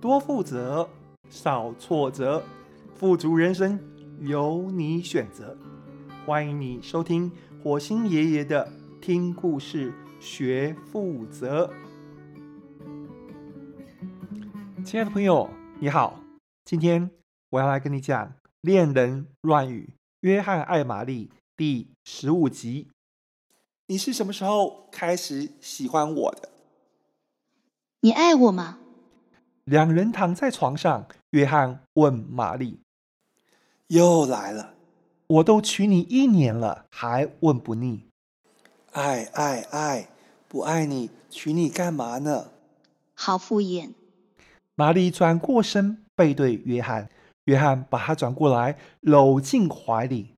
多负责，少挫折，富足人生由你选择。欢迎你收听火星爷爷的听故事学负责。亲爱的朋友，你好，今天我要来跟你讲《恋人乱语》约翰艾玛丽第十五集。你是什么时候开始喜欢我的？你爱我吗？两人躺在床上，约翰问玛丽：“又来了，我都娶你一年了，还问不腻？爱爱爱，不爱你娶你干嘛呢？好敷衍。”玛丽转过身背对约翰，约翰把她转过来搂进怀里：“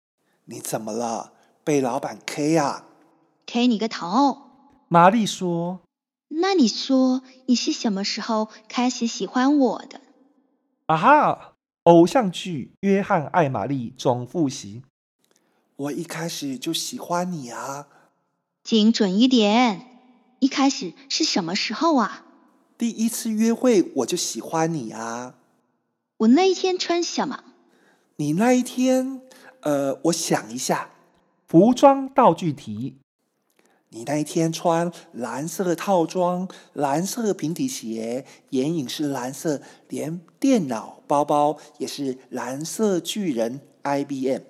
你怎么了？被老板 K 啊？K 你个头！”玛丽说。那你说你是什么时候开始喜欢我的？啊哈！偶像剧《约翰艾玛丽》总复习。我一开始就喜欢你啊！精准一点，一开始是什么时候啊？第一次约会我就喜欢你啊！我那一天穿什么？你那一天，呃，我想一下，服装道具题。你那一天穿蓝色套装，蓝色平底鞋，眼影是蓝色，连电脑包包也是蓝色巨人 IBM。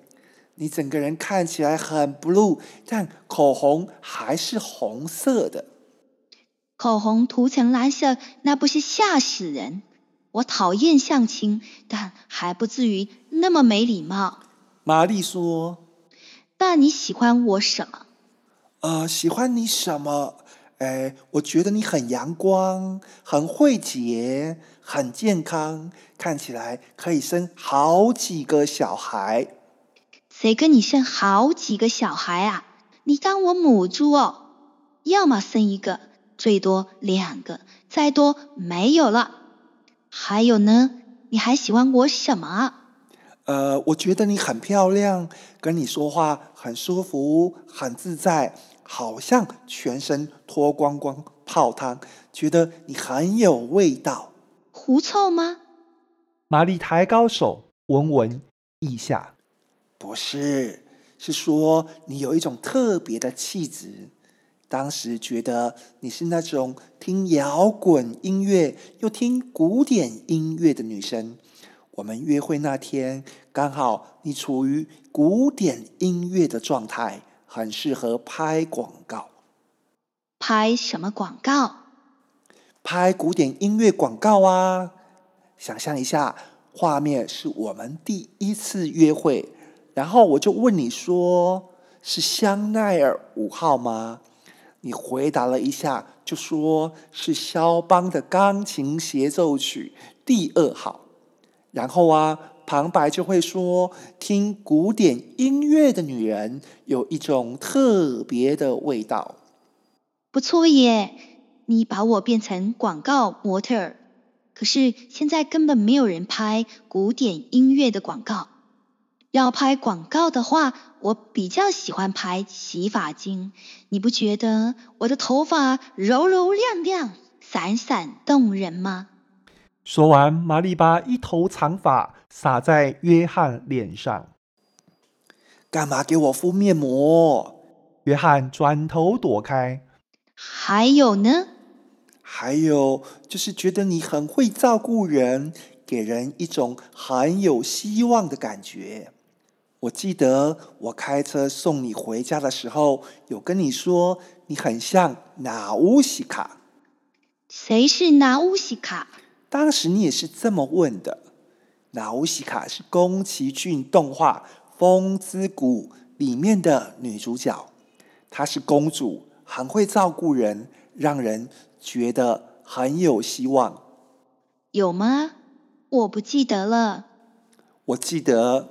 你整个人看起来很 blue，但口红还是红色的。口红涂成蓝色，那不是吓死人？我讨厌相亲，但还不至于那么没礼貌。玛丽说：“那你喜欢我什么？”呃，喜欢你什么？哎，我觉得你很阳光，很会结，很健康，看起来可以生好几个小孩。谁跟你生好几个小孩啊？你当我母猪哦？要么生一个，最多两个，再多没有了。还有呢？你还喜欢我什么？呃，我觉得你很漂亮，跟你说话很舒服，很自在。好像全身脱光光泡汤，觉得你很有味道。狐臭吗？玛丽抬高手闻闻腋下，不是，是说你有一种特别的气质。当时觉得你是那种听摇滚音乐又听古典音乐的女生。我们约会那天，刚好你处于古典音乐的状态。很适合拍广告。拍什么广告？拍古典音乐广告啊！想象一下，画面是我们第一次约会，然后我就问你说：“是香奈儿五号吗？”你回答了一下，就说是肖邦的钢琴协奏曲第二号。然后啊。旁白就会说：“听古典音乐的女人有一种特别的味道。”不错耶，你把我变成广告模特儿。可是现在根本没有人拍古典音乐的广告。要拍广告的话，我比较喜欢拍洗发精。你不觉得我的头发柔柔亮亮、闪闪动人吗？说完，玛丽把一头长发撒在约翰脸上。干嘛给我敷面膜？约翰转头躲开。还有呢？还有就是觉得你很会照顾人，给人一种很有希望的感觉。我记得我开车送你回家的时候，有跟你说你很像娜乌西卡。谁是娜乌西卡？当时你也是这么问的。娜乌西卡是宫崎骏动画《风之谷》里面的女主角，她是公主，很会照顾人，让人觉得很有希望。有吗？我不记得了。我记得，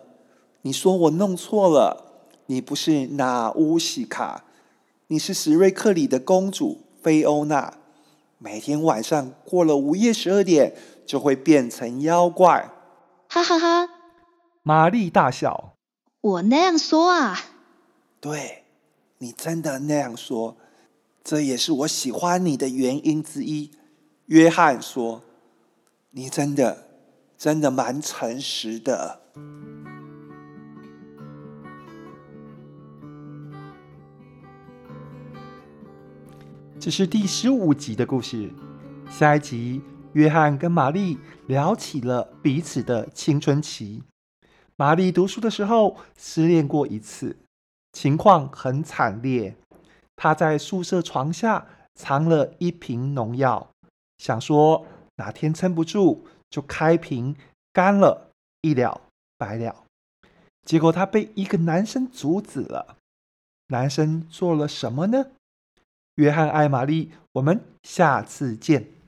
你说我弄错了，你不是那乌西卡，你是史瑞克里的公主菲欧娜。每天晚上过了午夜十二点，就会变成妖怪。哈哈哈！玛丽大笑。我那样说啊？对，你真的那样说，这也是我喜欢你的原因之一。约翰说：“你真的真的蛮诚实的。这是第十五集的故事。下一集，约翰跟玛丽聊起了彼此的青春期。玛丽读书的时候失恋过一次，情况很惨烈。她在宿舍床下藏了一瓶农药，想说哪天撑不住就开瓶干了，一了百了。结果她被一个男生阻止了。男生做了什么呢？约翰艾玛丽，我们下次见。